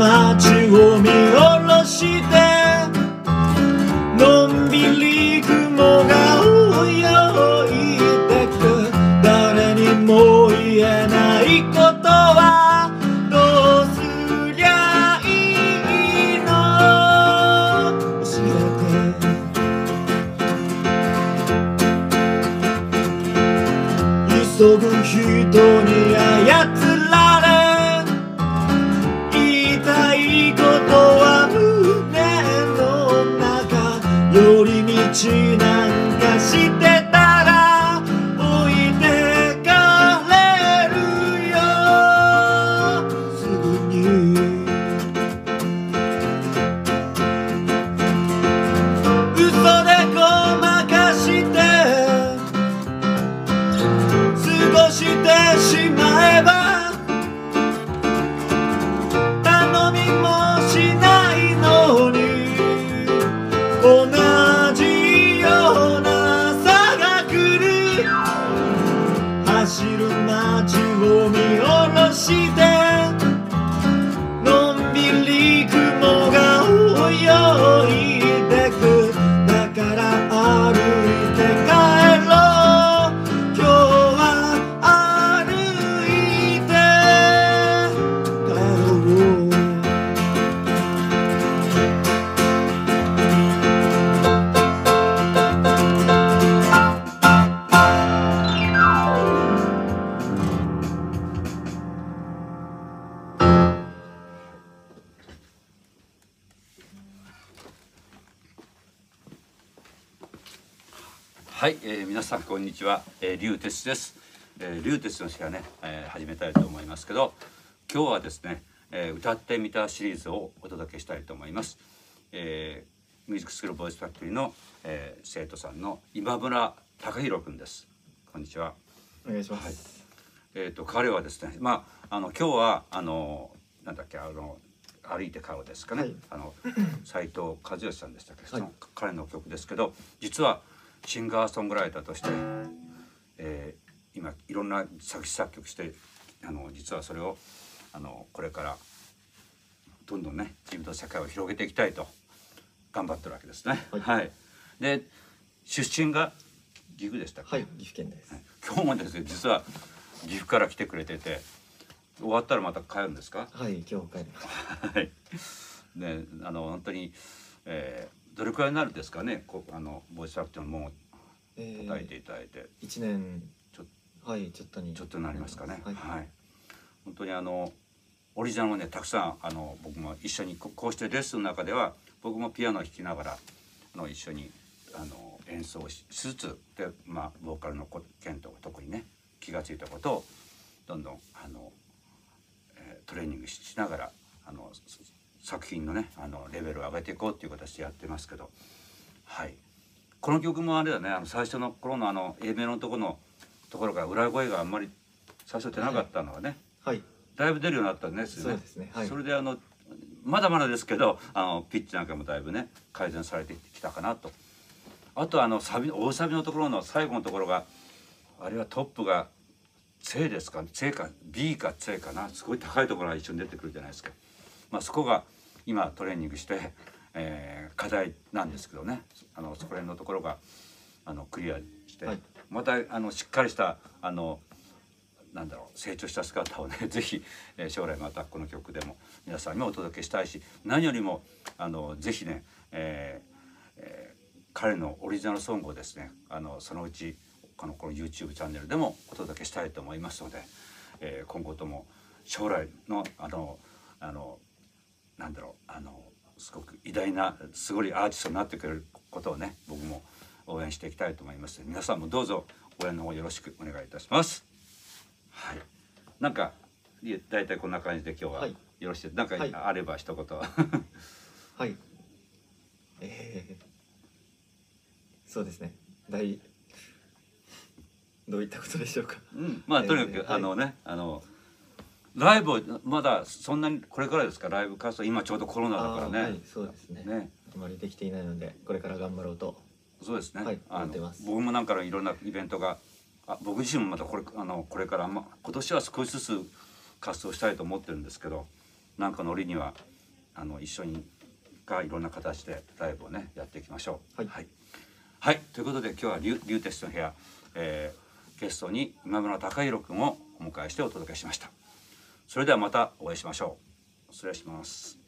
街を見下ろしてのんびり雲が泳いでく誰にも言えないことはどうすりゃいいの？教えて。急ぐ人にはい、えー、皆さんこんにちは、えー、リュウテスです、えー、リュウテスの日はね、えー、始めたいと思いますけど今日はですね、えー、歌ってみたシリーズをお届けしたいと思います、えー、ミュージックスクールボイスファクトリーの、えー、生徒さんの今村隆弘くんです。こんにちは。お願いします、はい。えー、と彼はですねまああの今日はあのなんだっけあの歩いて顔ですかね、はい。あの 斉藤和義さんでしたっけ、その彼の曲ですけど実はシンガーソングライターとして、えー今いろんな作詞作曲してあの実はそれをあのこれからどんどんね自分の世界を広げていきたいと頑張ってるわけですね。はい。で出身が岐阜でしたはい岐阜県です、今日もですね実は岐阜から来てくれてて終わったらまた帰るんですか？はい今日帰ります。はい。ねあの本当に、えーどれくらいになるんですかね？こあのボイスアクティブもうえ答えていただいて、一年ちょはいちょっとに。ちょっとなりますかね？はい、本当にあのオリジナルもねたくさんあの僕も一緒にここうしてレッスンの中では僕もピアノを弾きながらあの一緒にあの演奏しつつでまあボーカルのこケントが特にね気が付いたことをどんどんあの、えートレーニングししながらあのす作品のねあのレベルを上げていこうっていう形でやってますけど。はい。この曲もあれだねあの最初の頃のあの A メロのところのところから裏声があんまり最初出なかったのがね、はい。だいぶ出るようになったんですよね。そうですね。はい。それであのまだまだですけどあのピッチなんかもだいぶね改善されてきたかなと。あとあのサビ大サビのところの最後のところがあれはトップが C ですか C か B か C かな。すごい高いところが一緒に出てくるじゃないですか。まあそこが今トレーニングして、えー課題なんですけどね。あのそこら辺のところがあのクリアして、はい。またあのしっかりしたあのなんだろう成長した姿をね ぜひ、えー将来またこの曲でも皆さんにもお届けしたいし何よりもあのぜひね、えーえー彼のオリジナルソングをですねあのそのうちこのこの YouTube チャンネルでもお届けしたいと思いますので、えー今後とも将来のあのあのなんだろうあのすごく偉大なすごいアーティストになってくれることをね僕も応援していきたいと思います皆さんもどうぞ応援の方よろしくお願いいたします。はい。なんか大体こんな感じで今日ははいよろしい。なんかはいあれば一言。はいえー、そうですね大どういったことでしょうかうん。まあとにかく、えーはいあのねあのライブをまだそんなにこれからですか？ライブ活動今ちょうどコロナだからね。はいそうですねね。あまりできていないのでこれから頑張ろうとそうですね。はいあの僕もなんかのいろんなイベントが、あ僕自身もまたこれあのこれからま今年は少しずつ活動したいと思ってるんですけど、なんかの折にはあの一緒にがいろんな形でライブをねやっていきましょう。はいはい。はいということで今日はリュリューテストの部屋、えー、ゲストに今村隆弘君をお迎えしてお届けしました。それではまたお会いしましょう。失礼します。